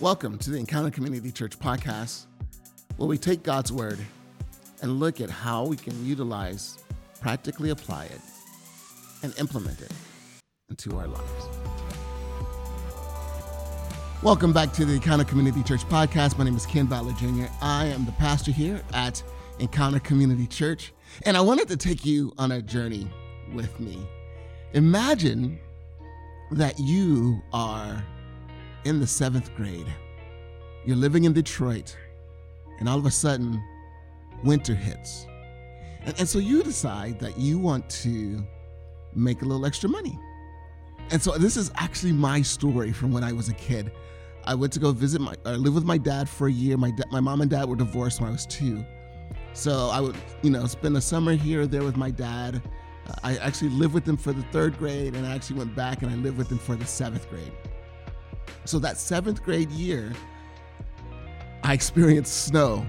Welcome to the Encounter Community Church podcast, where we take God's word and look at how we can utilize, practically apply it, and implement it into our lives. Welcome back to the Encounter Community Church podcast. My name is Ken Butler Jr. I am the pastor here at Encounter Community Church, and I wanted to take you on a journey with me. Imagine that you are in the seventh grade. You're living in Detroit, and all of a sudden, winter hits. And, and so you decide that you want to make a little extra money. And so this is actually my story from when I was a kid. I went to go visit my, or live with my dad for a year. My, da- my mom and dad were divorced when I was two. So I would, you know, spend a summer here or there with my dad. I actually lived with him for the third grade, and I actually went back and I lived with him for the seventh grade. So that seventh grade year, I experienced snow.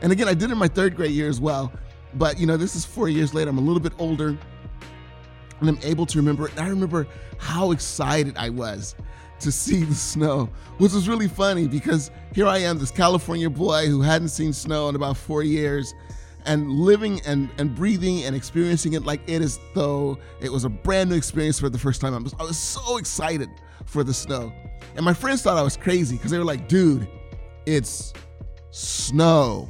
And again, I did it in my third grade year as well. But you know, this is four years later. I'm a little bit older, and I'm able to remember it. And I remember how excited I was to see the snow, which was really funny because here I am, this California boy who hadn't seen snow in about four years and living and, and breathing and experiencing it like it is though it was a brand new experience for the first time. I was, I was so excited for the snow. And my friends thought I was crazy because they were like, dude, it's snow,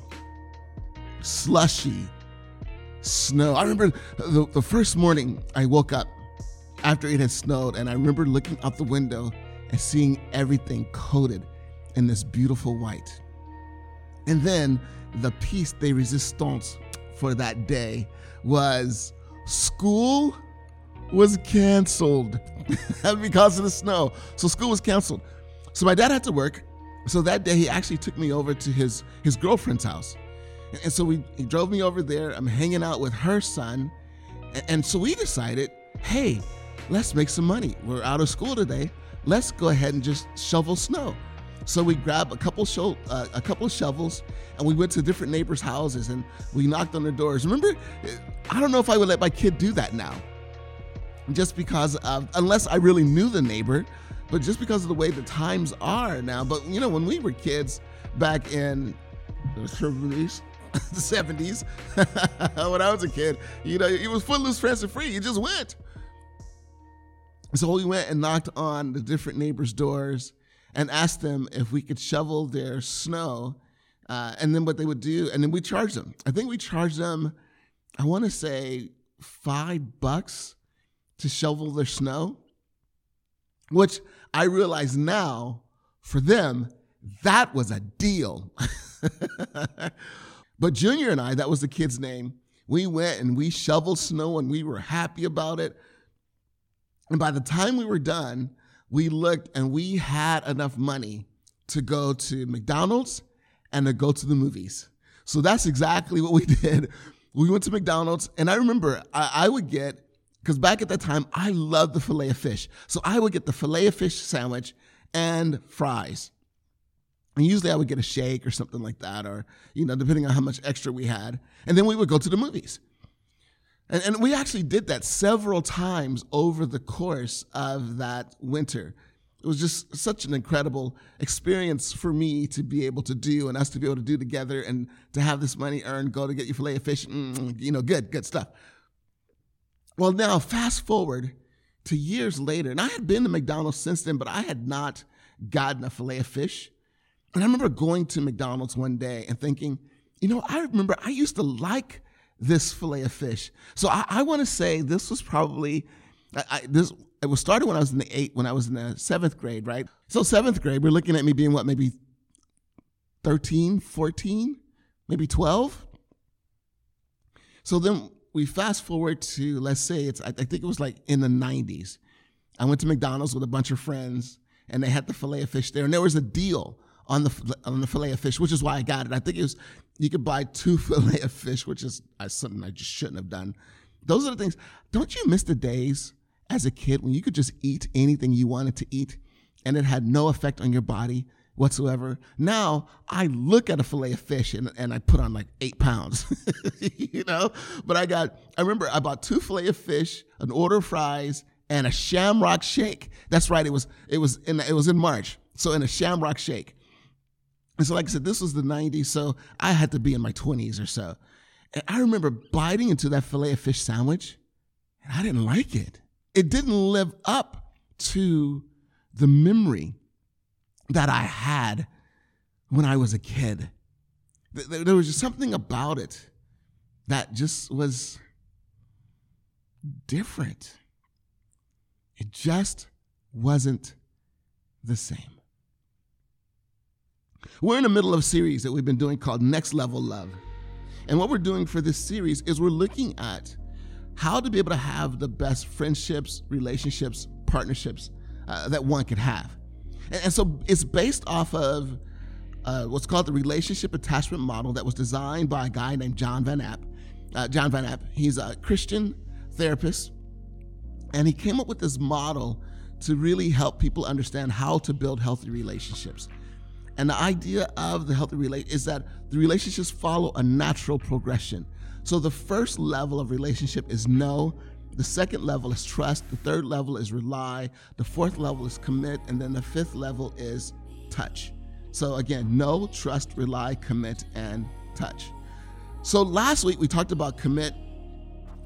slushy, snow. I remember the, the first morning I woke up after it had snowed, and I remember looking out the window and seeing everything coated in this beautiful white. And then the piece de resistance for that day was school was canceled because of the snow. So school was canceled. So my dad had to work. So that day he actually took me over to his his girlfriend's house. And so we he drove me over there. I'm hanging out with her son. And, and so we decided, hey, let's make some money. We're out of school today. Let's go ahead and just shovel snow. So we grabbed a couple sho- uh, a couple shovels and we went to different neighbors' houses and we knocked on their doors. Remember, I don't know if I would let my kid do that now just because of, unless I really knew the neighbor, but just because of the way the times are now. But you know, when we were kids back in the 70s, the 70s, when I was a kid, you know, it was footloose, fancy free. You just went. So we went and knocked on the different neighbors' doors and asked them if we could shovel their snow. Uh, and then what they would do, and then we charged them. I think we charged them, I want to say five bucks to shovel their snow, which I realize now for them, that was a deal. but Junior and I, that was the kid's name, we went and we shoveled snow and we were happy about it. And by the time we were done, we looked and we had enough money to go to McDonald's and to go to the movies. So that's exactly what we did. We went to McDonald's, and I remember I, I would get because back at that time, I loved the filet of fish. So I would get the filet of fish sandwich and fries. And usually I would get a shake or something like that, or, you know, depending on how much extra we had. And then we would go to the movies. And, and we actually did that several times over the course of that winter. It was just such an incredible experience for me to be able to do and us to be able to do together and to have this money earned, go to get your filet of fish, mm, you know, good, good stuff. Well, now fast forward to years later, and I had been to McDonald's since then, but I had not gotten a filet of fish. And I remember going to McDonald's one day and thinking, you know, I remember I used to like this filet of fish. So I, I want to say this was probably I, I, this. It was started when I was in the eight, when I was in the seventh grade, right? So seventh grade, we're looking at me being what, maybe 13, 14, maybe 12. So then we fast forward to let's say it's I think it was like in the 90s. I went to McDonald's with a bunch of friends and they had the fillet of fish there and there was a deal on the on the fillet of fish, which is why I got it. I think it was you could buy two fillet of fish, which is uh, something I just shouldn't have done. Those are the things. Don't you miss the days as a kid when you could just eat anything you wanted to eat and it had no effect on your body? whatsoever. Now I look at a fillet of fish and, and I put on like eight pounds, you know. But I got, I remember I bought two fillet of fish, an order of fries, and a Shamrock shake. That's right. It was it was in it was in March. So in a Shamrock Shake. And so, like I said, this was the 90s, so I had to be in my 20s or so. And I remember biting into that filet of fish sandwich, and I didn't like it. It didn't live up to the memory that I had when I was a kid. There was just something about it that just was different. It just wasn't the same. We're in the middle of a series that we've been doing called Next Level Love. And what we're doing for this series is we're looking at how to be able to have the best friendships, relationships, partnerships uh, that one could have. And, and, so it's based off of uh, what's called the relationship attachment model that was designed by a guy named John Van Epp. Uh, John Van Epp, he's a Christian therapist, and he came up with this model to really help people understand how to build healthy relationships. And the idea of the healthy relate is that the relationships follow a natural progression. So the first level of relationship is know. The second level is trust. The third level is rely. The fourth level is commit. And then the fifth level is touch. So again, know, trust, rely, commit, and touch. So last week we talked about commit.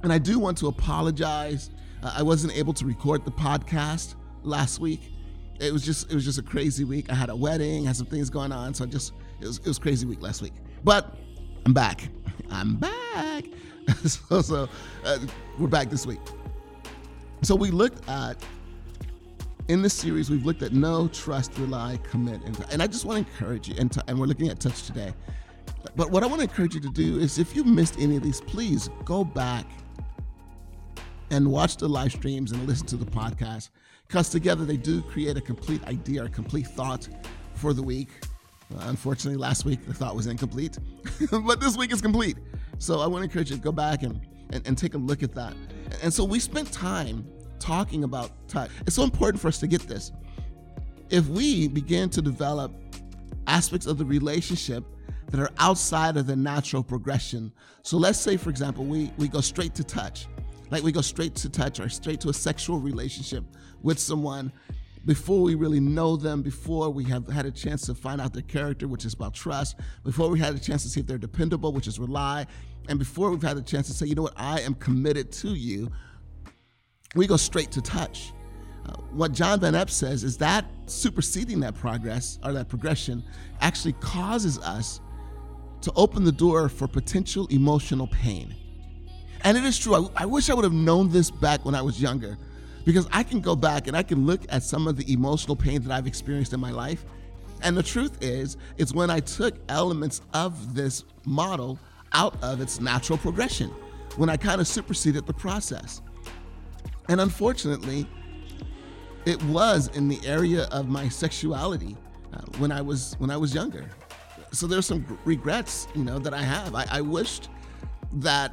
And I do want to apologize. Uh, I wasn't able to record the podcast last week. It was just it was just a crazy week. I had a wedding, had some things going on, so just it was it was crazy week last week. But I'm back. I'm back. so so uh, we're back this week. So we looked at in this series we've looked at know trust, rely, commit, and, and I just want to encourage you. And, t- and we're looking at touch today. But what I want to encourage you to do is if you missed any of these, please go back and watch the live streams and listen to the podcast because together they do create a complete idea or complete thought for the week. Uh, unfortunately, last week the thought was incomplete, but this week is complete. So I want to encourage you to go back and, and, and take a look at that. And so we spent time talking about touch. It's so important for us to get this. If we begin to develop aspects of the relationship that are outside of the natural progression, so let's say, for example, we, we go straight to touch like we go straight to touch or straight to a sexual relationship with someone before we really know them, before we have had a chance to find out their character, which is about trust, before we had a chance to see if they're dependable, which is rely, and before we've had a chance to say, you know what, I am committed to you, we go straight to touch. Uh, what John Van Epp says is that superseding that progress or that progression actually causes us to open the door for potential emotional pain. And it is true. I, I wish I would have known this back when I was younger because I can go back and I can look at some of the emotional pain that I've experienced in my life. And the truth is, it's when I took elements of this model out of its natural progression, when I kind of superseded the process. And unfortunately, it was in the area of my sexuality uh, when I was when I was younger. So there's some regrets, you know, that I have. I, I wished that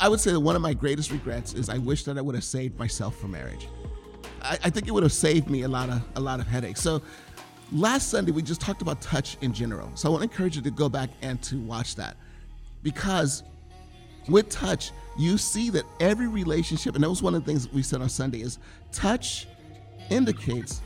I would say that one of my greatest regrets is I wish that I would have saved myself for marriage. I, I think it would have saved me a lot of a lot of headaches. So last Sunday we just talked about touch in general. So I want to encourage you to go back and to watch that because with touch you see that every relationship, and that was one of the things that we said on Sunday, is touch indicates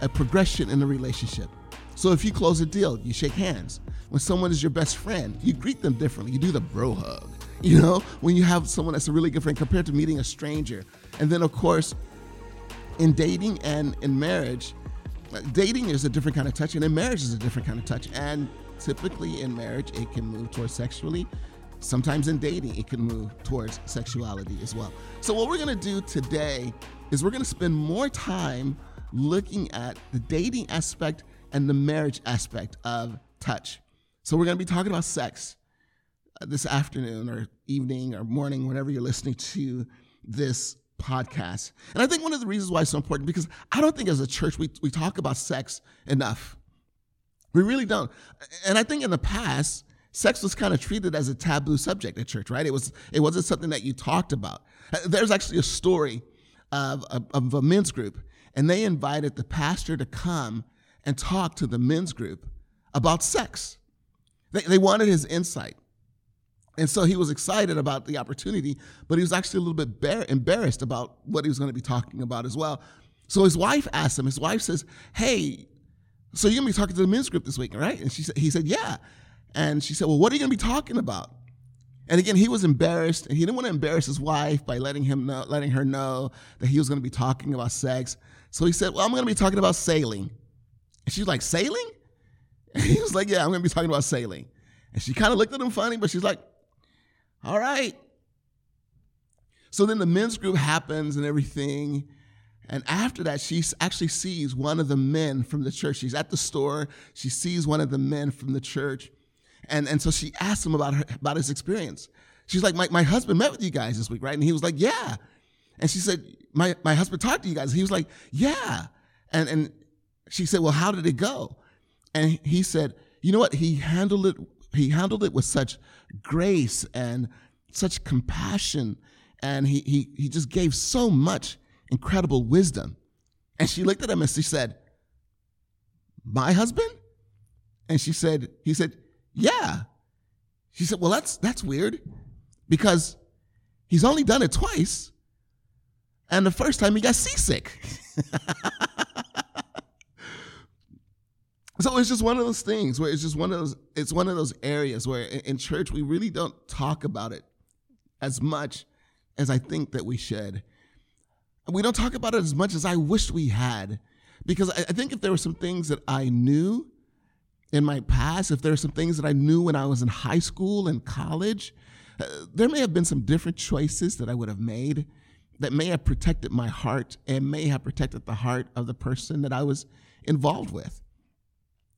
a progression in the relationship. So if you close a deal, you shake hands. When someone is your best friend, you greet them differently. You do the bro hug. You know, when you have someone that's a really good friend compared to meeting a stranger. And then, of course, in dating and in marriage, dating is a different kind of touch, and in marriage is a different kind of touch. And typically in marriage, it can move towards sexually. Sometimes in dating, it can move towards sexuality as well. So, what we're gonna do today is we're gonna spend more time looking at the dating aspect and the marriage aspect of touch. So, we're gonna be talking about sex this afternoon or evening or morning, whenever you're listening to this podcast. And I think one of the reasons why it's so important because I don't think as a church we, we talk about sex enough. We really don't. And I think in the past, sex was kind of treated as a taboo subject at church, right? It was it wasn't something that you talked about. Uh, there's actually a story of, of, of a men's group, and they invited the pastor to come and talk to the men's group about sex. They, they wanted his insight. And so he was excited about the opportunity, but he was actually a little bit bar- embarrassed about what he was going to be talking about as well. So his wife asked him, his wife says, Hey, So you're gonna be talking to the men's group this week, right? And she he said, yeah. And she said, well, what are you gonna be talking about? And again, he was embarrassed, and he didn't want to embarrass his wife by letting him know, letting her know that he was going to be talking about sex. So he said, "Well, I'm going to be talking about sailing." And she's like, "Sailing?" And he was like, "Yeah, I'm going to be talking about sailing." And she kind of looked at him funny, but she's like, "All right." So then the men's group happens and everything. And after that, she actually sees one of the men from the church. She's at the store. She sees one of the men from the church. And, and so she asked him about her, about his experience. She's like, my, my husband met with you guys this week, right? And he was like, yeah. And she said, my, my husband talked to you guys. He was like, yeah. And, and she said, well, how did it go? And he said, you know what? He handled it, he handled it with such grace and such compassion. And he, he, he just gave so much incredible wisdom. And she looked at him and she said, my husband? And she said, he said, yeah. She said, Well, that's that's weird because he's only done it twice. And the first time he got seasick. so it's just one of those things where it's just one of those it's one of those areas where in church we really don't talk about it as much as I think that we should. We don't talk about it as much as I wish we had. Because I think if there were some things that I knew in my past, if there are some things that I knew when I was in high school and college, uh, there may have been some different choices that I would have made that may have protected my heart and may have protected the heart of the person that I was involved with.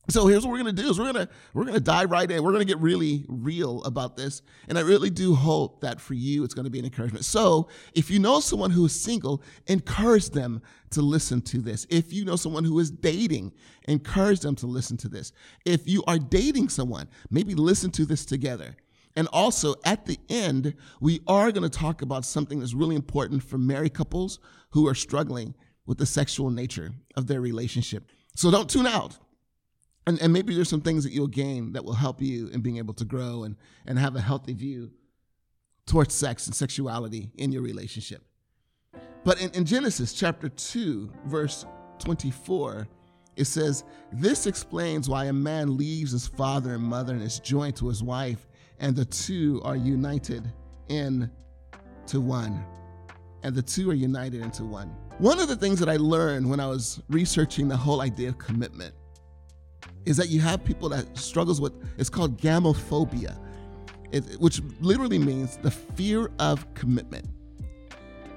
So here's what we're gonna do: is we're gonna we're gonna dive right in. We're gonna get really real about this, and I really do hope that for you it's gonna be an encouragement. So if you know someone who is single, encourage them to listen to this. If you know someone who is dating, encourage them to listen to this. If you are dating someone, maybe listen to this together. And also at the end, we are gonna talk about something that's really important for married couples who are struggling with the sexual nature of their relationship. So don't tune out and, and maybe there's some things that you'll gain that will help you in being able to grow and, and have a healthy view towards sex and sexuality in your relationship. But in, in Genesis chapter 2, verse 24, it says, This explains why a man leaves his father and mother and is joined to his wife, and the two are united into one. And the two are united into one. One of the things that I learned when I was researching the whole idea of commitment is that you have people that struggles with it's called gamophobia, it, which literally means the fear of commitment.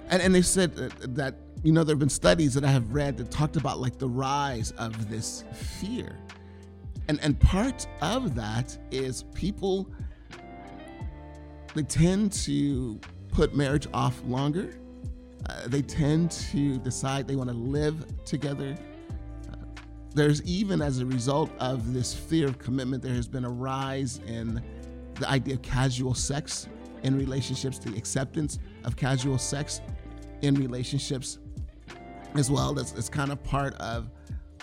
And and they said that, you know there have been studies that I have read that talked about like the rise of this fear. And and part of that is people they tend to put marriage off longer. Uh, they tend to decide they want to live together there's even as a result of this fear of commitment, there has been a rise in the idea of casual sex in relationships, the acceptance of casual sex in relationships as well. That's, kind of part of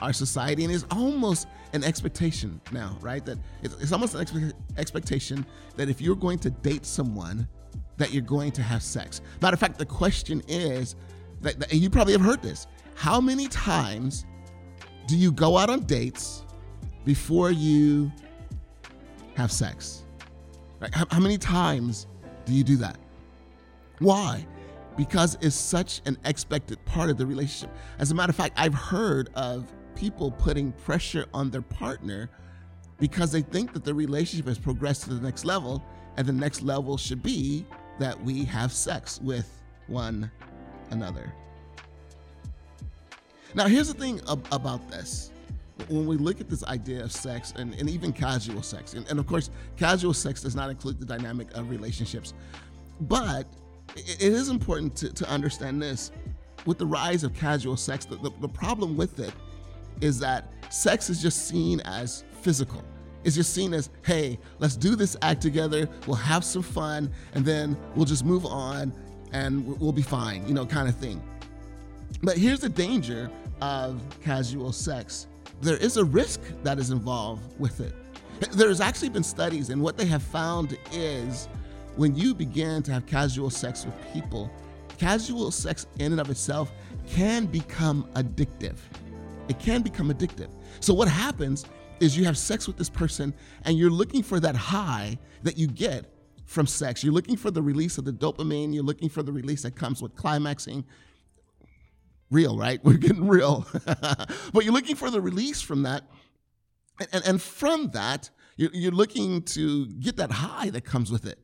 our society and it's almost an expectation now, right? That it's, it's almost an expe- expectation that if you're going to date someone, that you're going to have sex. Matter of fact, the question is that, that you probably have heard this. How many times do you go out on dates before you have sex? Right? How, how many times do you do that? Why? Because it's such an expected part of the relationship. As a matter of fact, I've heard of people putting pressure on their partner because they think that the relationship has progressed to the next level, and the next level should be that we have sex with one another. Now, here's the thing ab- about this. When we look at this idea of sex and, and even casual sex, and, and of course, casual sex does not include the dynamic of relationships, but it, it is important to, to understand this. With the rise of casual sex, the, the, the problem with it is that sex is just seen as physical. It's just seen as, hey, let's do this act together, we'll have some fun, and then we'll just move on and we'll be fine, you know, kind of thing. But here's the danger of casual sex there is a risk that is involved with it. There's actually been studies, and what they have found is when you begin to have casual sex with people, casual sex in and of itself can become addictive. it can become addictive. So, what happens is you have sex with this person and you're looking for that high that you get from sex. You're looking for the release of the dopamine, you're looking for the release that comes with climaxing. Real, right? We're getting real. but you're looking for the release from that. And, and, and from that, you're, you're looking to get that high that comes with it.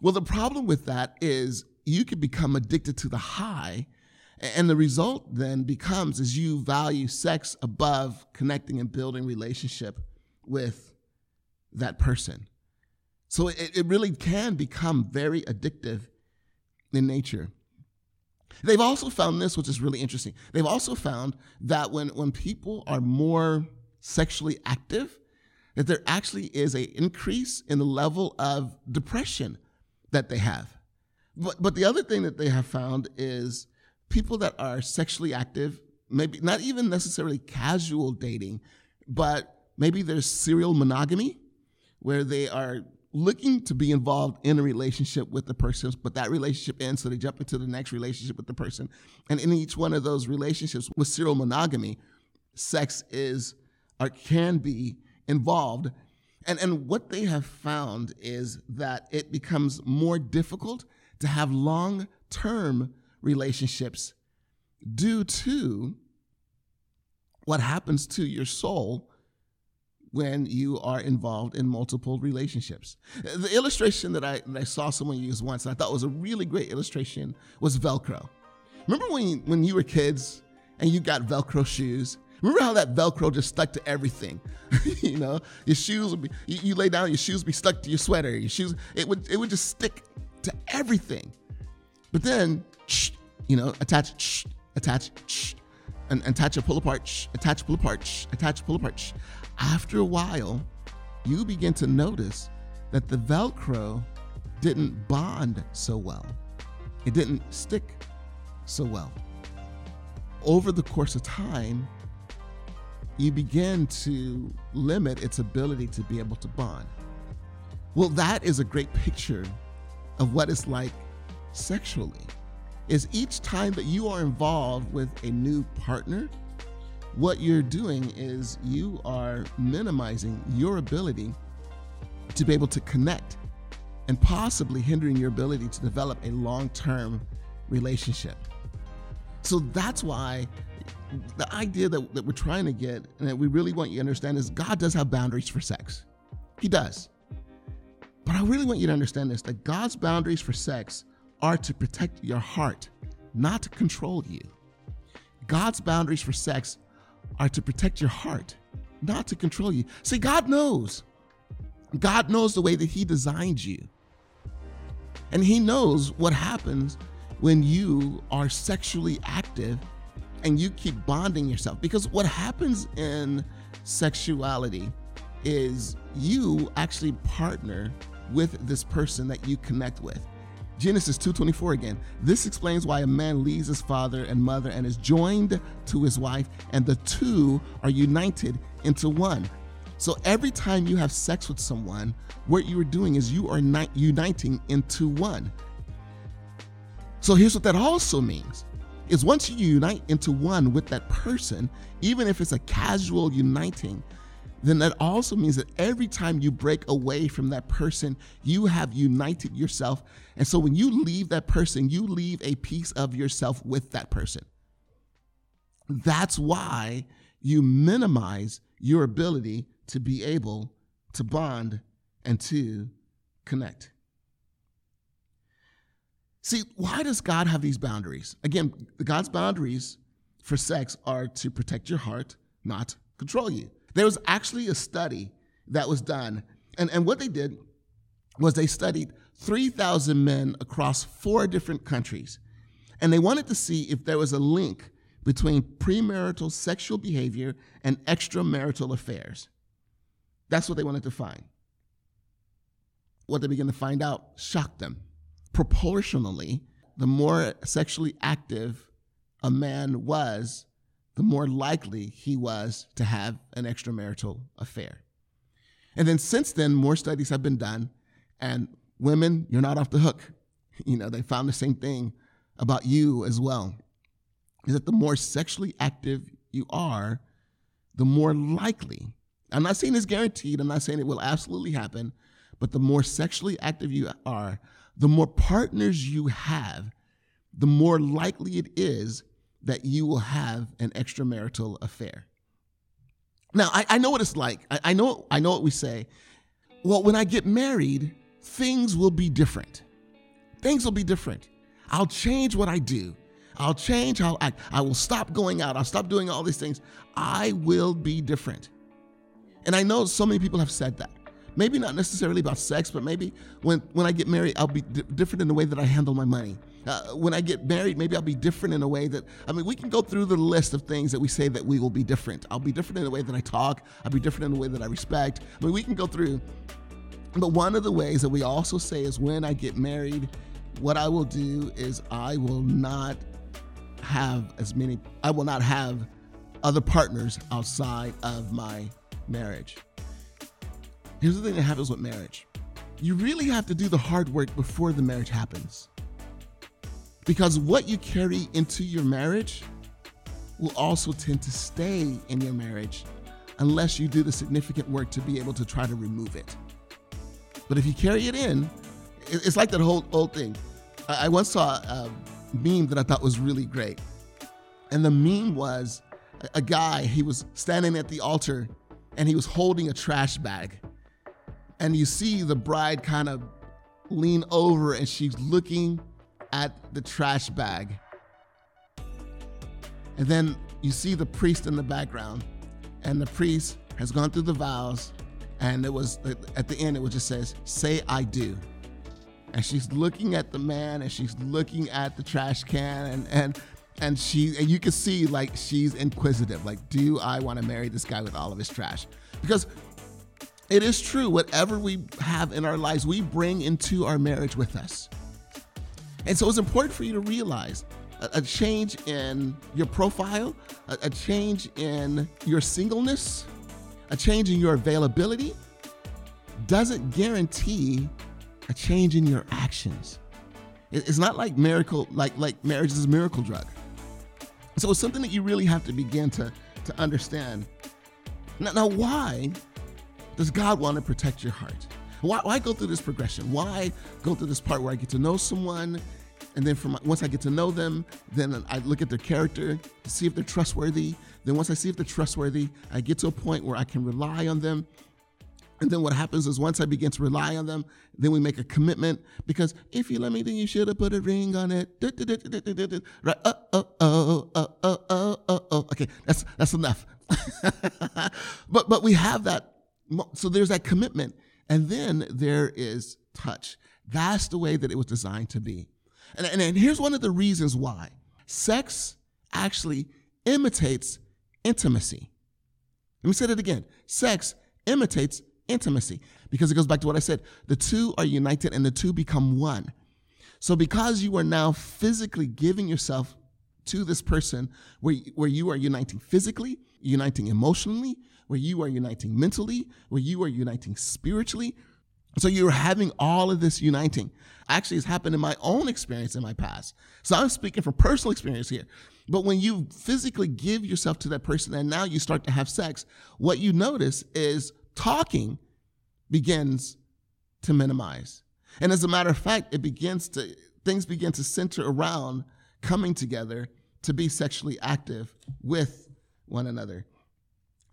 Well, the problem with that is you could become addicted to the high and the result then becomes is you value sex above connecting and building relationship with that person. So it, it really can become very addictive in nature. They've also found this, which is really interesting. They've also found that when, when people are more sexually active, that there actually is an increase in the level of depression that they have. But, but the other thing that they have found is people that are sexually active, maybe not even necessarily casual dating, but maybe there's serial monogamy where they are looking to be involved in a relationship with the person, but that relationship ends, so they jump into the next relationship with the person. And in each one of those relationships with serial monogamy, sex is or can be involved. And, and what they have found is that it becomes more difficult to have long term relationships due to what happens to your soul when you are involved in multiple relationships. The illustration that I, that I saw someone use once, I thought was a really great illustration, was Velcro. Remember when, when you were kids and you got Velcro shoes? Remember how that Velcro just stuck to everything? you know, your shoes would be, you, you lay down, your shoes would be stuck to your sweater, your shoes, it would, it would just stick to everything. But then you know, attach, attach, and attach a pull apart, attach, pull apart, attach, pull apart. After a while, you begin to notice that the Velcro didn't bond so well. It didn't stick so well. Over the course of time, you begin to limit its ability to be able to bond. Well, that is a great picture of what it's like sexually is each time that you are involved with a new partner, what you're doing is you are minimizing your ability to be able to connect and possibly hindering your ability to develop a long term relationship. So that's why the idea that, that we're trying to get and that we really want you to understand is God does have boundaries for sex. He does. But I really want you to understand this that God's boundaries for sex are to protect your heart, not to control you. God's boundaries for sex are to protect your heart, not to control you. See, God knows. God knows the way that He designed you. And He knows what happens when you are sexually active and you keep bonding yourself. Because what happens in sexuality is you actually partner with this person that you connect with. Genesis 2:24 again. This explains why a man leaves his father and mother and is joined to his wife and the two are united into one. So every time you have sex with someone, what you are doing is you are uniting into one. So here's what that also means. Is once you unite into one with that person, even if it's a casual uniting, then that also means that every time you break away from that person, you have united yourself. And so when you leave that person, you leave a piece of yourself with that person. That's why you minimize your ability to be able to bond and to connect. See, why does God have these boundaries? Again, God's boundaries for sex are to protect your heart, not control you. There was actually a study that was done, and, and what they did was they studied 3,000 men across four different countries, and they wanted to see if there was a link between premarital sexual behavior and extramarital affairs. That's what they wanted to find. What they began to find out shocked them. Proportionally, the more sexually active a man was, the more likely he was to have an extramarital affair. And then since then, more studies have been done, and women, you're not off the hook. You know, they found the same thing about you as well. Is that the more sexually active you are, the more likely, I'm not saying it's guaranteed, I'm not saying it will absolutely happen, but the more sexually active you are, the more partners you have, the more likely it is that you will have an extramarital affair. Now, I, I know what it's like. I, I know I know what we say. Well, when I get married, things will be different. Things will be different. I'll change what I do. I'll change how I. I will stop going out. I'll stop doing all these things. I will be different. And I know so many people have said that. Maybe not necessarily about sex, but maybe when, when I get married, I'll be d- different in the way that I handle my money. Uh, when I get married, maybe I'll be different in a way that, I mean, we can go through the list of things that we say that we will be different. I'll be different in the way that I talk. I'll be different in the way that I respect. I mean, we can go through. But one of the ways that we also say is when I get married, what I will do is I will not have as many, I will not have other partners outside of my marriage. Here's the thing that happens with marriage you really have to do the hard work before the marriage happens. Because what you carry into your marriage will also tend to stay in your marriage unless you do the significant work to be able to try to remove it. But if you carry it in, it's like that whole old thing. I once saw a meme that I thought was really great. And the meme was a guy, he was standing at the altar and he was holding a trash bag. And you see the bride kind of lean over and she's looking at the trash bag. And then you see the priest in the background, and the priest has gone through the vows, and it was at the end, it just says, Say I do. And she's looking at the man and she's looking at the trash can and and and she and you can see like she's inquisitive like do i want to marry this guy with all of his trash because it is true whatever we have in our lives we bring into our marriage with us and so it's important for you to realize a, a change in your profile a, a change in your singleness a change in your availability doesn't guarantee a change in your actions it's not like miracle like like marriage is a miracle drug so it's something that you really have to begin to, to understand. Now, now, why does God want to protect your heart? Why, why go through this progression? Why go through this part where I get to know someone, and then from once I get to know them, then I look at their character to see if they're trustworthy. Then once I see if they're trustworthy, I get to a point where I can rely on them and then what happens is once I begin to rely on them, then we make a commitment because if you let me, then you should have put a ring on it. Right? Uh, oh, oh, oh, oh, oh, oh, oh. Okay, that's that's enough. but but we have that. So there's that commitment, and then there is touch. That's the way that it was designed to be. And, and, and here's one of the reasons why sex actually imitates intimacy. Let me say that again. Sex imitates intimacy because it goes back to what I said. The two are united and the two become one. So because you are now physically giving yourself to this person where, where you are uniting physically, uniting emotionally, where you are uniting mentally, where you are uniting spiritually. So you're having all of this uniting. Actually, it's happened in my own experience in my past. So I'm speaking from personal experience here. But when you physically give yourself to that person and now you start to have sex, what you notice is talking begins to minimize. And as a matter of fact, it begins to, things begin to center around coming together to be sexually active with one another.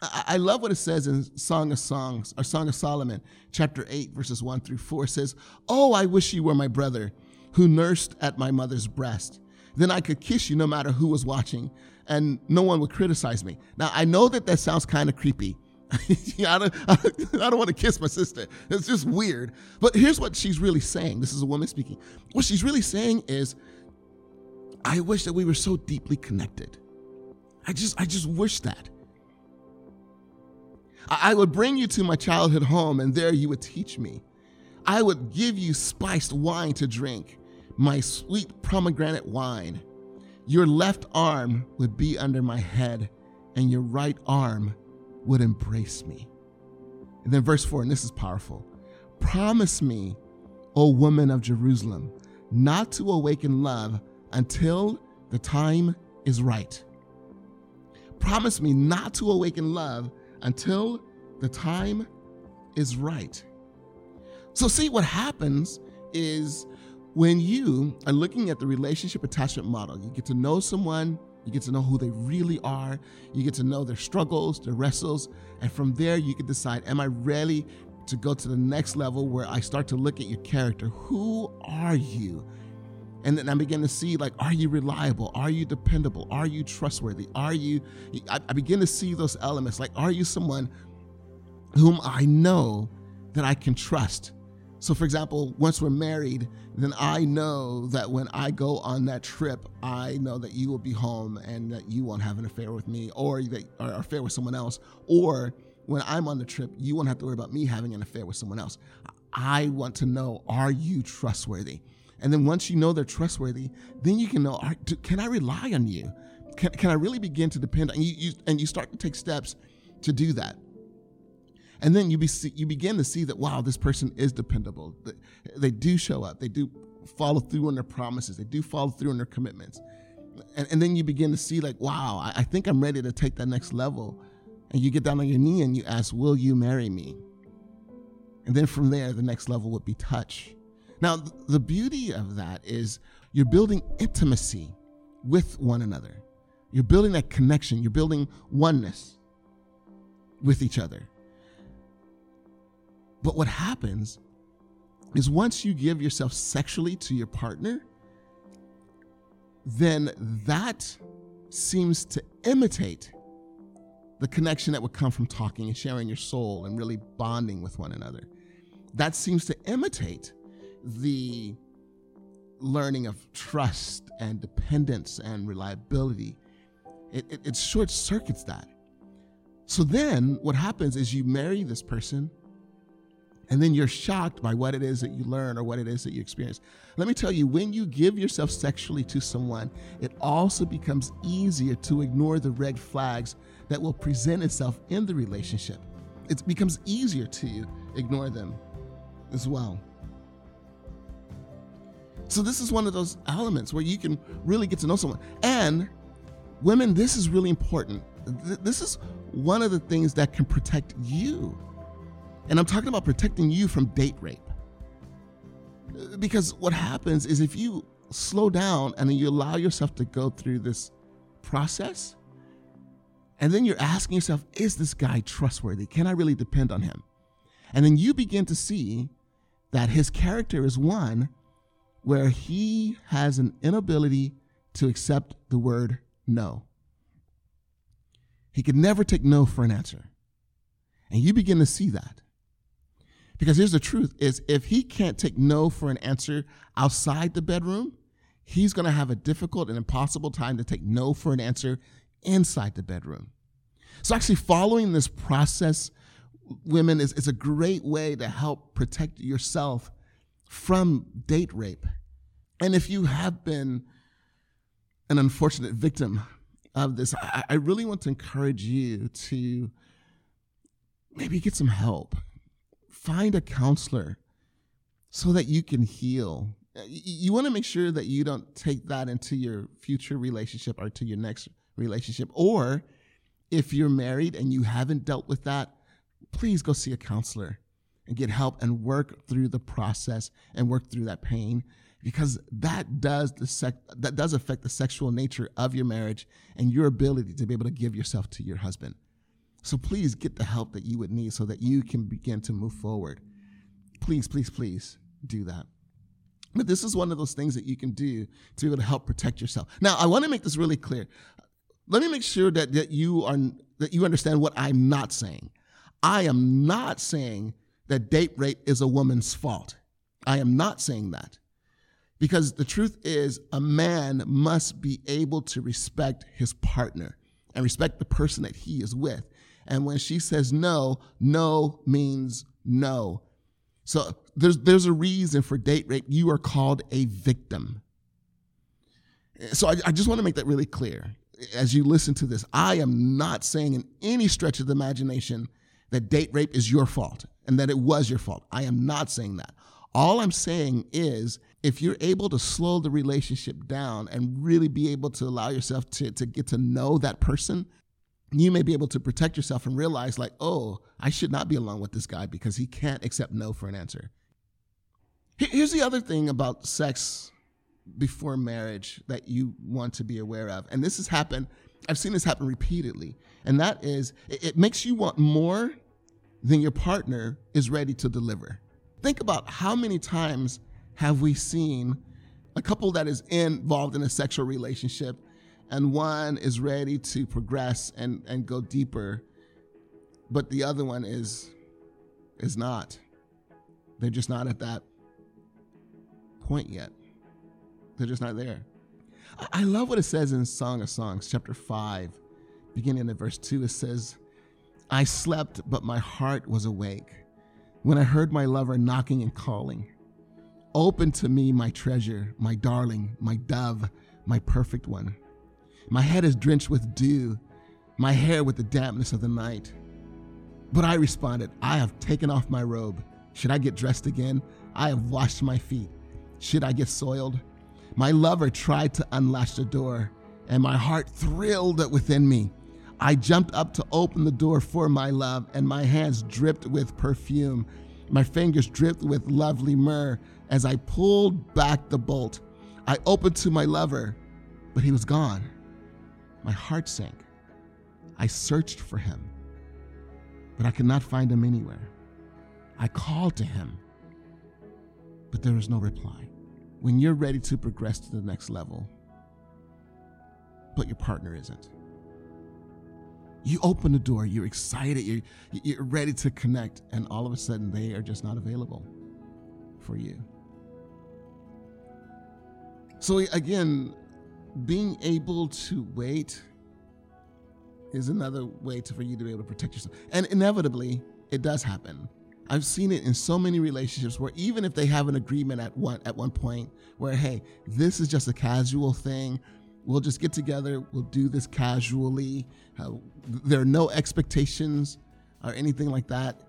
I, I love what it says in Song of Songs, or Song of Solomon, chapter 8, verses 1 through 4. It says, Oh, I wish you were my brother who nursed at my mother's breast. Then I could kiss you no matter who was watching, and no one would criticize me. Now, I know that that sounds kind of creepy, I, don't, I don't want to kiss my sister. It's just weird. But here's what she's really saying. This is a woman speaking. What she's really saying is, I wish that we were so deeply connected. I just, I just wish that. I, I would bring you to my childhood home, and there you would teach me. I would give you spiced wine to drink, my sweet pomegranate wine. Your left arm would be under my head, and your right arm would embrace me. And then verse 4, and this is powerful. Promise me, O woman of Jerusalem, not to awaken love until the time is right. promise me not to awaken love until the time is right. So, see, what happens is when you are looking at the relationship attachment model, you get to know someone, you get to know who they really are, you get to know their struggles, their wrestles, and from there you can decide am I ready to go to the next level where I start to look at your character? Who are you? And then I begin to see, like, are you reliable? Are you dependable? Are you trustworthy? Are you, I, I begin to see those elements. Like, are you someone whom I know that I can trust? So, for example, once we're married, then I know that when I go on that trip, I know that you will be home and that you won't have an affair with me or that or affair with someone else. Or when I'm on the trip, you won't have to worry about me having an affair with someone else. I want to know are you trustworthy? And then once you know they're trustworthy, then you can know can I rely on you? Can, can I really begin to depend on you, you? And you start to take steps to do that. And then you, be, you begin to see that, wow, this person is dependable. They do show up, they do follow through on their promises, they do follow through on their commitments. And, and then you begin to see, like, wow, I, I think I'm ready to take that next level. And you get down on your knee and you ask, Will you marry me? And then from there, the next level would be touch. Now, the beauty of that is you're building intimacy with one another. You're building that connection, you're building oneness with each other. But what happens is once you give yourself sexually to your partner, then that seems to imitate the connection that would come from talking and sharing your soul and really bonding with one another. That seems to imitate the learning of trust and dependence and reliability. It, it, it short circuits that. So then what happens is you marry this person and then you're shocked by what it is that you learn or what it is that you experience. Let me tell you, when you give yourself sexually to someone, it also becomes easier to ignore the red flags that will present itself in the relationship. It becomes easier to ignore them as well. So, this is one of those elements where you can really get to know someone. And women, this is really important. This is one of the things that can protect you and I'm talking about protecting you from date rape. Because what happens is if you slow down and then you allow yourself to go through this process, and then you're asking yourself, is this guy trustworthy? Can I really depend on him? And then you begin to see that his character is one where he has an inability to accept the word no. He could never take no for an answer. And you begin to see that. Because here's the truth is if he can't take no for an answer outside the bedroom, he's going to have a difficult and impossible time to take no for an answer inside the bedroom. So actually following this process women is, is a great way to help protect yourself from date rape. And if you have been an unfortunate victim of this, I, I really want to encourage you to maybe get some help find a counselor so that you can heal. You want to make sure that you don't take that into your future relationship or to your next relationship. Or if you're married and you haven't dealt with that, please go see a counselor and get help and work through the process and work through that pain because that does the sec- that does affect the sexual nature of your marriage and your ability to be able to give yourself to your husband. So please get the help that you would need so that you can begin to move forward. Please, please, please do that. But this is one of those things that you can do to be able to help protect yourself. Now, I want to make this really clear. Let me make sure that, that you are that you understand what I'm not saying. I am not saying that date rape is a woman's fault. I am not saying that. Because the truth is, a man must be able to respect his partner and respect the person that he is with. And when she says no, no means no. So there's there's a reason for date rape. You are called a victim. So I, I just want to make that really clear as you listen to this. I am not saying in any stretch of the imagination that date rape is your fault and that it was your fault. I am not saying that. All I'm saying is if you're able to slow the relationship down and really be able to allow yourself to, to get to know that person you may be able to protect yourself and realize, like, oh, I should not be alone with this guy because he can't accept no for an answer. Here's the other thing about sex before marriage that you want to be aware of. And this has happened, I've seen this happen repeatedly. And that is, it makes you want more than your partner is ready to deliver. Think about how many times have we seen a couple that is involved in a sexual relationship and one is ready to progress and, and go deeper, but the other one is is not. They're just not at that point yet. They're just not there. I love what it says in Song of Songs, chapter 5, beginning at verse 2. It says, I slept, but my heart was awake when I heard my lover knocking and calling. Open to me, my treasure, my darling, my dove, my perfect one. My head is drenched with dew, my hair with the dampness of the night. But I responded, I have taken off my robe. Should I get dressed again? I have washed my feet. Should I get soiled? My lover tried to unlatch the door, and my heart thrilled within me. I jumped up to open the door for my love, and my hands dripped with perfume. My fingers dripped with lovely myrrh. As I pulled back the bolt, I opened to my lover, but he was gone. My heart sank. I searched for him, but I could not find him anywhere. I called to him, but there was no reply. When you're ready to progress to the next level, but your partner isn't, you open the door, you're excited, you're, you're ready to connect, and all of a sudden they are just not available for you. So, again, being able to wait is another way to, for you to be able to protect yourself. And inevitably, it does happen. I've seen it in so many relationships where even if they have an agreement at one at one point where hey, this is just a casual thing, we'll just get together, we'll do this casually. Uh, there are no expectations or anything like that.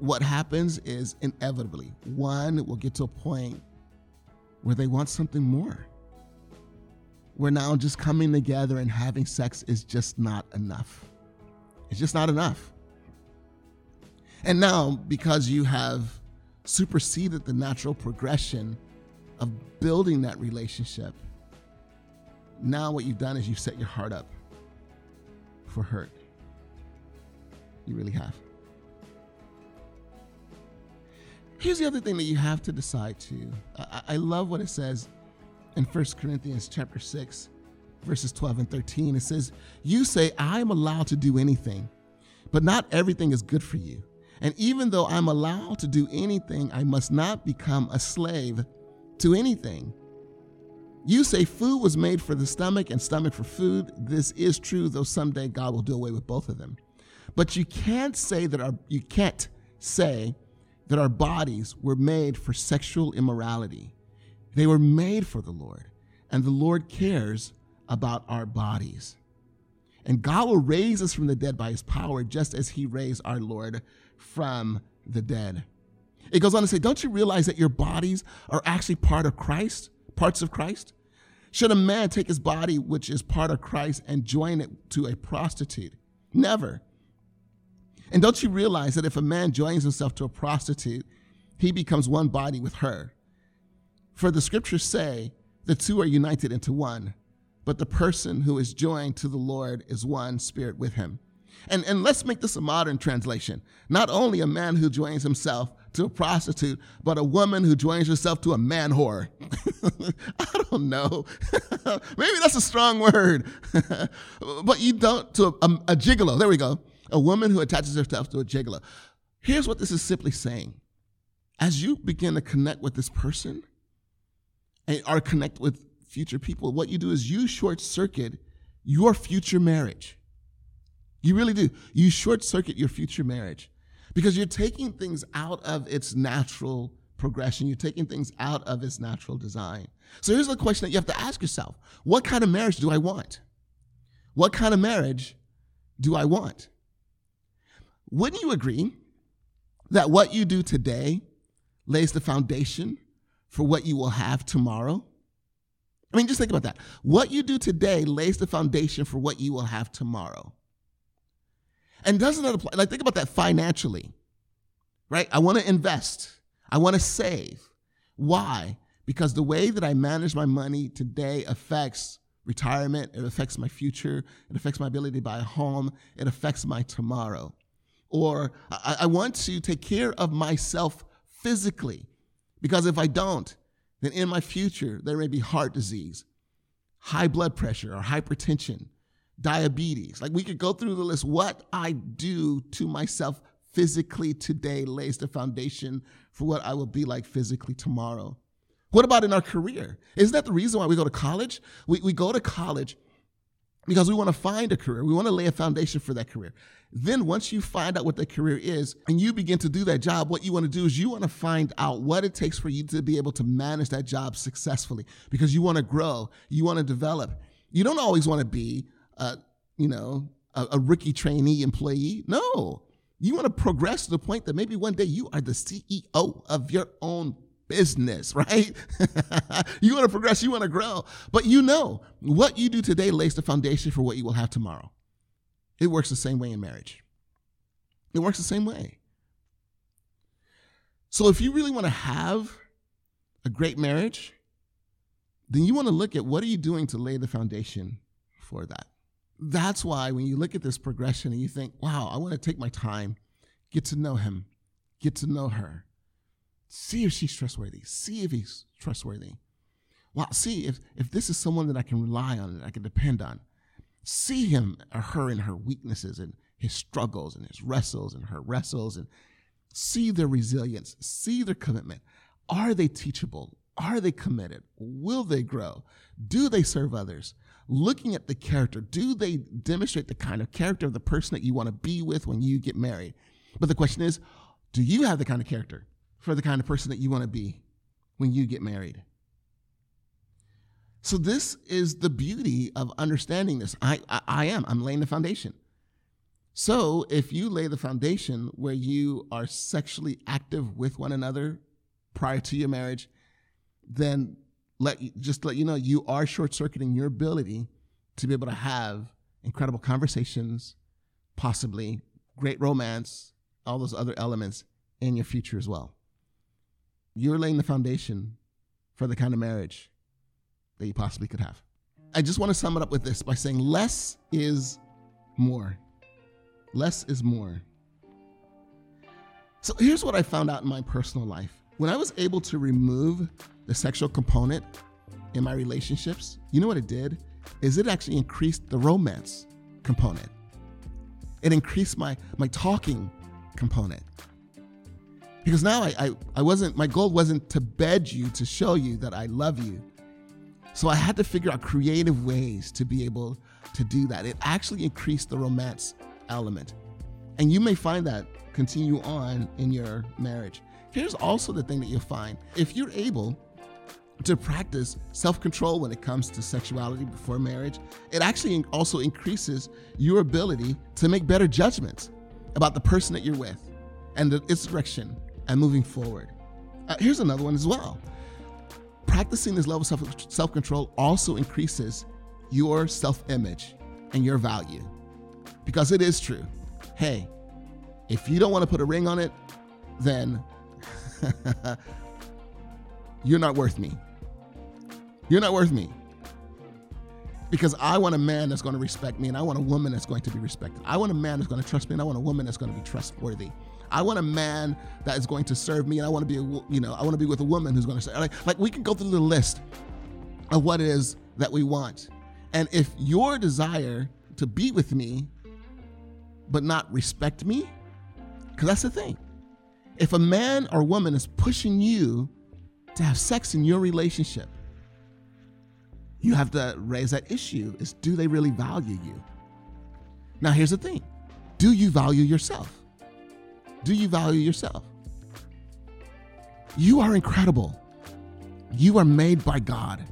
What happens is inevitably one will get to a point where they want something more where now just coming together and having sex is just not enough. It's just not enough. And now, because you have superseded the natural progression of building that relationship, now what you've done is you've set your heart up for hurt. You really have. Here's the other thing that you have to decide too. I, I love what it says in 1 Corinthians chapter 6, verses 12 and 13. It says, You say, I am allowed to do anything, but not everything is good for you. And even though I'm allowed to do anything, I must not become a slave to anything. You say food was made for the stomach and stomach for food. This is true, though someday God will do away with both of them. But you can't say that our you can't say that our bodies were made for sexual immorality. They were made for the Lord, and the Lord cares about our bodies. And God will raise us from the dead by his power, just as he raised our Lord from the dead. It goes on to say, Don't you realize that your bodies are actually part of Christ, parts of Christ? Should a man take his body, which is part of Christ, and join it to a prostitute? Never. And don't you realize that if a man joins himself to a prostitute, he becomes one body with her? For the scriptures say the two are united into one, but the person who is joined to the Lord is one spirit with him. And, and let's make this a modern translation. Not only a man who joins himself to a prostitute, but a woman who joins herself to a man whore. I don't know. Maybe that's a strong word. but you don't, to a, um, a gigolo. There we go. A woman who attaches herself to a gigolo. Here's what this is simply saying. As you begin to connect with this person, and are connect with future people, what you do is you short circuit your future marriage. You really do. You short circuit your future marriage because you're taking things out of its natural progression. You're taking things out of its natural design. So here's the question that you have to ask yourself What kind of marriage do I want? What kind of marriage do I want? Wouldn't you agree that what you do today lays the foundation for what you will have tomorrow? I mean, just think about that. What you do today lays the foundation for what you will have tomorrow. And doesn't that apply? Like, think about that financially, right? I want to invest, I want to save. Why? Because the way that I manage my money today affects retirement, it affects my future, it affects my ability to buy a home, it affects my tomorrow. Or I, I want to take care of myself physically, because if I don't, then in my future, there may be heart disease, high blood pressure, or hypertension, diabetes. Like we could go through the list. What I do to myself physically today lays the foundation for what I will be like physically tomorrow. What about in our career? Isn't that the reason why we go to college? We, we go to college because we want to find a career. We want to lay a foundation for that career. Then, once you find out what that career is and you begin to do that job, what you want to do is you want to find out what it takes for you to be able to manage that job successfully because you want to grow, you want to develop. You don't always want to be, a, you know, a, a rookie trainee employee. No, you want to progress to the point that maybe one day you are the CEO of your own business, right? you want to progress, you want to grow, but you know what you do today lays the foundation for what you will have tomorrow. It works the same way in marriage. It works the same way. So if you really want to have a great marriage, then you want to look at what are you doing to lay the foundation for that. That's why when you look at this progression and you think, wow, I want to take my time, get to know him, get to know her, See if she's trustworthy. See if he's trustworthy. Well, see if, if this is someone that I can rely on, that I can depend on. See him or her in her weaknesses and his struggles and his wrestles and her wrestles and see their resilience, see their commitment. Are they teachable? Are they committed? Will they grow? Do they serve others? Looking at the character, do they demonstrate the kind of character of the person that you want to be with when you get married? But the question is, do you have the kind of character? for the kind of person that you want to be when you get married. So this is the beauty of understanding this. I, I, I, am. I'm laying the foundation. So if you lay the foundation where you are sexually active with one another prior to your marriage, then let just let you know you are short circuiting your ability to be able to have incredible conversations, possibly great romance, all those other elements in your future as well you're laying the foundation for the kind of marriage that you possibly could have. I just want to sum it up with this by saying less is more. Less is more. So here's what I found out in my personal life. When I was able to remove the sexual component in my relationships, you know what it did? Is it actually increased the romance component. It increased my my talking component because now I, I, I wasn't my goal wasn't to bed you to show you that I love you. So I had to figure out creative ways to be able to do that. It actually increased the romance element. And you may find that continue on in your marriage. Here's also the thing that you'll find. If you're able to practice self control when it comes to sexuality before marriage, it actually also increases your ability to make better judgments about the person that you're with and its direction and moving forward. Uh, here's another one as well. Practicing this level of self control also increases your self image and your value. Because it is true. Hey, if you don't want to put a ring on it, then you're not worth me. You're not worth me. Because I want a man that's going to respect me and I want a woman that's going to be respected. I want a man that's going to trust me and I want a woman that's going to be trustworthy. I want a man that is going to serve me, and I want to be, a, you know, I want to be with a woman who's going to serve. Like, like we can go through the list of what it is that we want, and if your desire to be with me, but not respect me, because that's the thing. If a man or woman is pushing you to have sex in your relationship, you have to raise that issue is do they really value you? Now, here's the thing do you value yourself? Do you value yourself? You are incredible. You are made by God.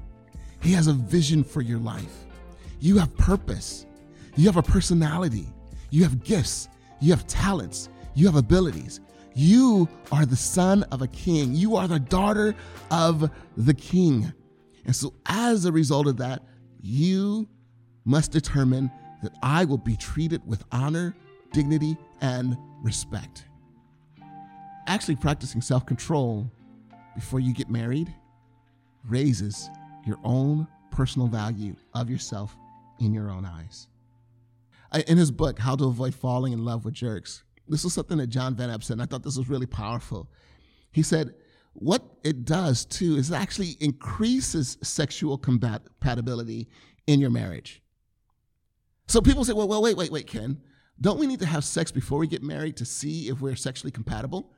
He has a vision for your life. You have purpose. You have a personality. You have gifts. You have talents. You have abilities. You are the son of a king. You are the daughter of the king. And so, as a result of that, you must determine that I will be treated with honor dignity and respect. Actually, practicing self control before you get married raises your own personal value of yourself in your own eyes. In his book, How to Avoid Falling in Love with Jerks, this was something that John Van Epp said, and I thought this was really powerful. He said, What it does too is it actually increases sexual compatibility in your marriage. So people say, Well, well, wait, wait, wait, Ken. Don't we need to have sex before we get married to see if we're sexually compatible?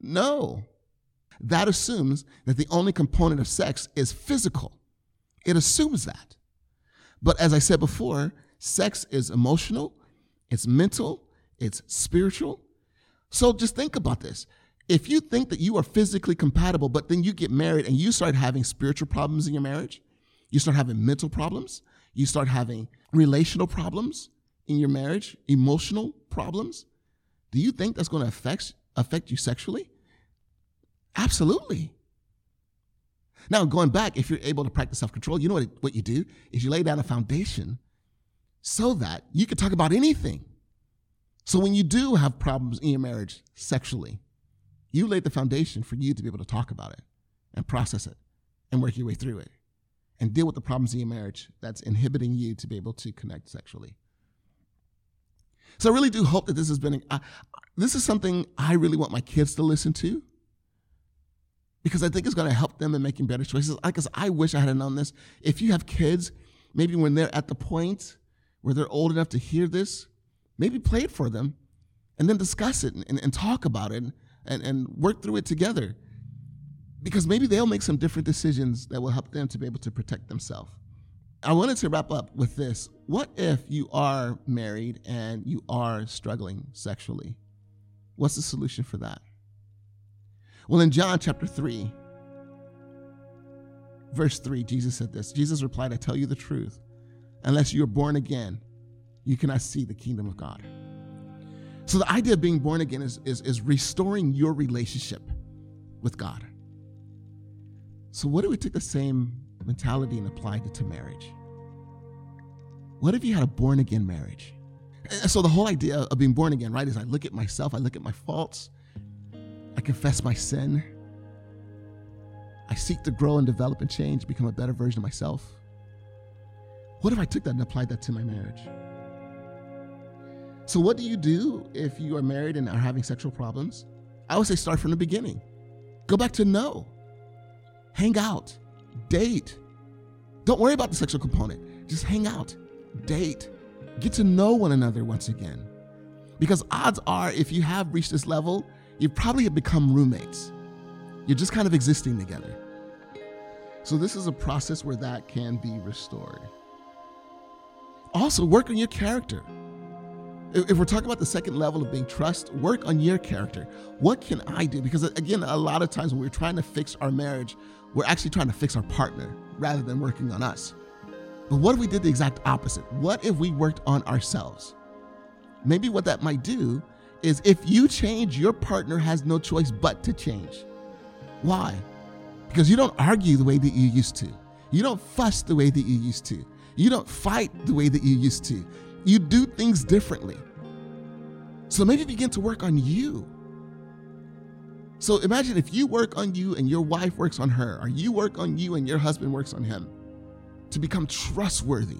No. That assumes that the only component of sex is physical. It assumes that. But as I said before, sex is emotional, it's mental, it's spiritual. So just think about this. If you think that you are physically compatible, but then you get married and you start having spiritual problems in your marriage, you start having mental problems, you start having relational problems in your marriage, emotional problems, do you think that's going to affect affect you sexually? Absolutely. Now, going back, if you're able to practice self control, you know what, what you do is you lay down a foundation so that you can talk about anything. So when you do have problems in your marriage sexually, you laid the foundation for you to be able to talk about it and process it and work your way through it and deal with the problems in your marriage that's inhibiting you to be able to connect sexually. So I really do hope that this has been, this is something I really want my kids to listen to because I think it's going to help them in making better choices. Because I wish I had known this. If you have kids, maybe when they're at the point where they're old enough to hear this, maybe play it for them and then discuss it and, and, and talk about it and, and and work through it together. Because maybe they'll make some different decisions that will help them to be able to protect themselves. I wanted to wrap up with this. What if you are married and you are struggling sexually? What's the solution for that? Well, in John chapter 3, verse 3, Jesus said this Jesus replied, I tell you the truth. Unless you are born again, you cannot see the kingdom of God. So, the idea of being born again is, is, is restoring your relationship with God. So, what if we took the same mentality and applied it to marriage? What if you had a born again marriage? So, the whole idea of being born again, right, is I look at myself, I look at my faults, I confess my sin. I seek to grow and develop and change, become a better version of myself. What if I took that and applied that to my marriage? So, what do you do if you are married and are having sexual problems? I would say start from the beginning. Go back to know. Hang out. Date. Don't worry about the sexual component. Just hang out. Date. Get to know one another once again. Because odds are, if you have reached this level, you probably have become roommates. You're just kind of existing together. So, this is a process where that can be restored. Also, work on your character. If we're talking about the second level of being trust, work on your character. What can I do? Because, again, a lot of times when we're trying to fix our marriage, we're actually trying to fix our partner rather than working on us. But what if we did the exact opposite? What if we worked on ourselves? Maybe what that might do is if you change, your partner has no choice but to change. Why? Because you don't argue the way that you used to. You don't fuss the way that you used to. You don't fight the way that you used to. You do things differently. So maybe begin to work on you. So imagine if you work on you and your wife works on her, or you work on you and your husband works on him to become trustworthy,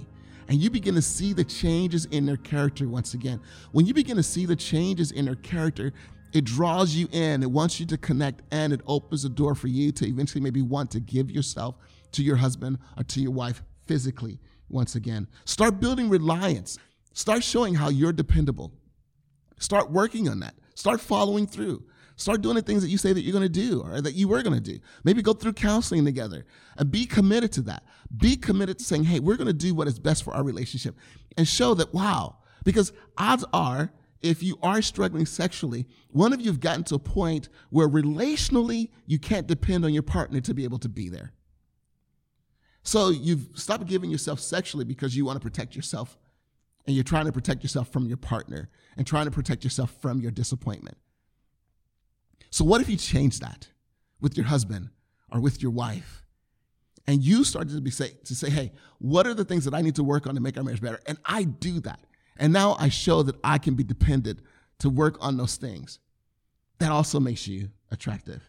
and you begin to see the changes in their character once again. When you begin to see the changes in their character, it draws you in, it wants you to connect, and it opens the door for you to eventually maybe want to give yourself to your husband or to your wife physically once again. Start building reliance. Start showing how you're dependable. Start working on that. Start following through. Start doing the things that you say that you're going to do or that you were going to do. Maybe go through counseling together and be committed to that. Be committed to saying, hey, we're going to do what is best for our relationship and show that, wow, because odds are, if you are struggling sexually, one of you have gotten to a point where relationally you can't depend on your partner to be able to be there. So you've stopped giving yourself sexually because you want to protect yourself and you're trying to protect yourself from your partner and trying to protect yourself from your disappointment. So, what if you change that with your husband or with your wife? And you started to be say to say, hey, what are the things that I need to work on to make our marriage better? And I do that. And now I show that I can be dependent to work on those things. That also makes you attractive.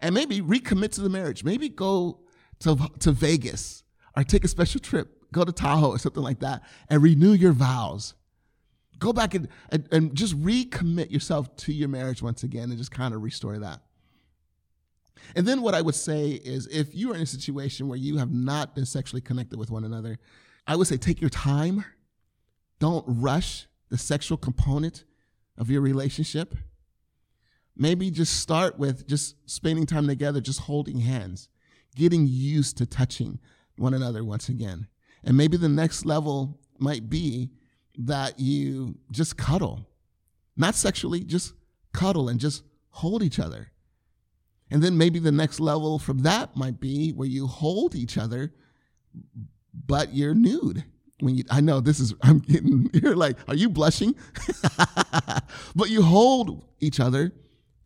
And maybe recommit to the marriage. Maybe go to, to Vegas or take a special trip, go to Tahoe or something like that, and renew your vows. Go back and, and, and just recommit yourself to your marriage once again and just kind of restore that. And then what I would say is if you are in a situation where you have not been sexually connected with one another, I would say take your time. Don't rush the sexual component of your relationship. Maybe just start with just spending time together, just holding hands, getting used to touching one another once again. And maybe the next level might be that you just cuddle, not sexually, just cuddle and just hold each other. And then maybe the next level from that might be where you hold each other, but you're nude. When you, I know this is, I'm getting, you're like, are you blushing? but you hold each other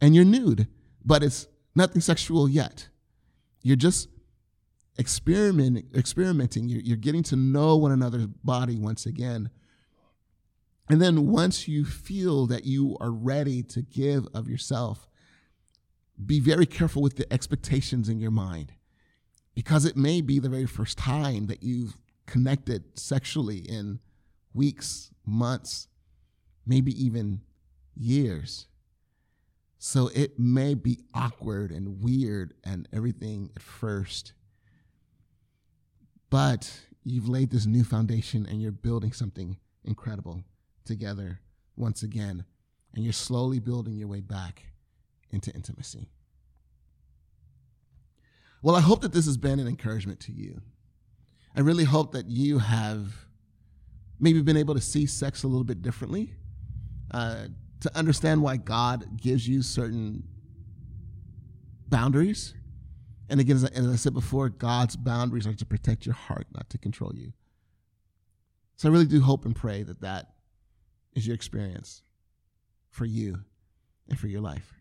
and you're nude, but it's nothing sexual yet. You're just experimenting, experimenting. You're, you're getting to know one another's body once again. And then once you feel that you are ready to give of yourself, be very careful with the expectations in your mind because it may be the very first time that you've connected sexually in weeks, months, maybe even years. So it may be awkward and weird and everything at first. But you've laid this new foundation and you're building something incredible together once again. And you're slowly building your way back into intimacy. Well, I hope that this has been an encouragement to you. I really hope that you have maybe been able to see sex a little bit differently, uh, to understand why God gives you certain boundaries. And again, as I, as I said before, God's boundaries are to protect your heart, not to control you. So I really do hope and pray that that is your experience for you and for your life.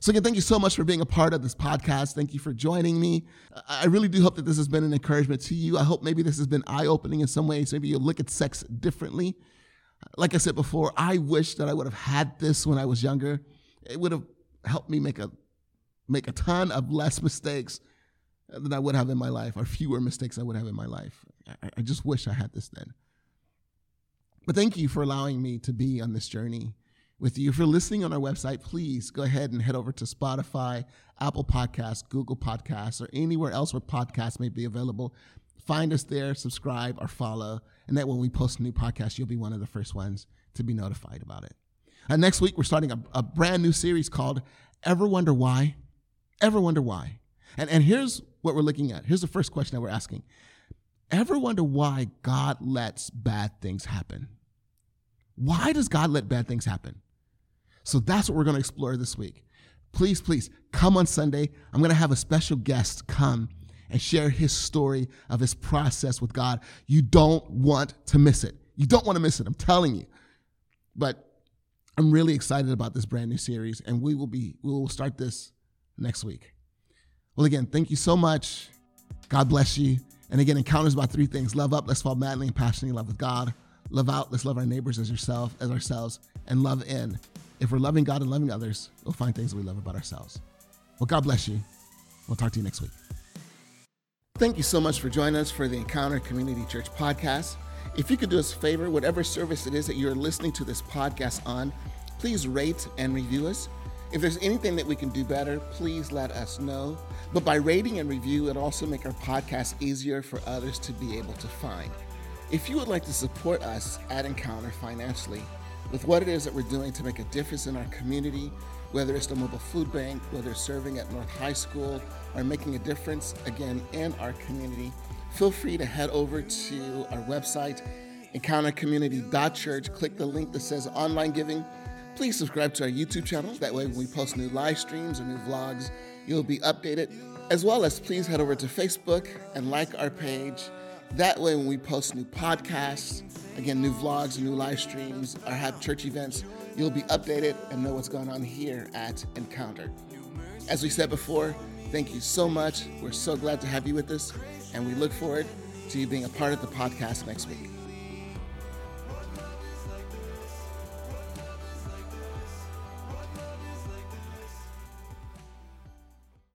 So, again, thank you so much for being a part of this podcast. Thank you for joining me. I really do hope that this has been an encouragement to you. I hope maybe this has been eye opening in some ways. Maybe you'll look at sex differently. Like I said before, I wish that I would have had this when I was younger. It would have helped me make a make a ton of less mistakes than I would have in my life, or fewer mistakes I would have in my life. I, I just wish I had this then. But thank you for allowing me to be on this journey with you. If you're listening on our website, please go ahead and head over to Spotify, Apple Podcasts, Google Podcasts, or anywhere else where podcasts may be available. Find us there, subscribe or follow, and that when we post a new podcast, you'll be one of the first ones to be notified about it. And next week, we're starting a, a brand new series called Ever Wonder Why? Ever Wonder Why? And, and here's what we're looking at. Here's the first question that we're asking Ever wonder why God lets bad things happen? Why does God let bad things happen? So that's what we're going to explore this week. Please, please come on Sunday. I'm going to have a special guest come and share his story of his process with God. You don't want to miss it. You don't want to miss it. I'm telling you. But I'm really excited about this brand new series, and we will be we will start this next week. Well, again, thank you so much. God bless you. And again, Encounter's about three things: love up, let's fall madly and passionately in love with God. Love out, let's love our neighbors as yourself, as ourselves, and love in if we're loving God and loving others, we'll find things we love about ourselves. Well, God bless you. We'll talk to you next week. Thank you so much for joining us for the Encounter Community Church podcast. If you could do us a favor, whatever service it is that you're listening to this podcast on, please rate and review us. If there's anything that we can do better, please let us know. But by rating and review, it'll also make our podcast easier for others to be able to find. If you would like to support us at Encounter financially, with what it is that we're doing to make a difference in our community, whether it's the mobile food bank, whether serving at North High School, or making a difference again in our community, feel free to head over to our website, encountercommunity.church. Click the link that says online giving. Please subscribe to our YouTube channel. That way, when we post new live streams or new vlogs, you'll be updated. As well as please head over to Facebook and like our page. That way, when we post new podcasts, again, new vlogs new live streams, or have church events, you'll be updated and know what's going on here at Encounter. As we said before, thank you so much. We're so glad to have you with us, and we look forward to you being a part of the podcast next week.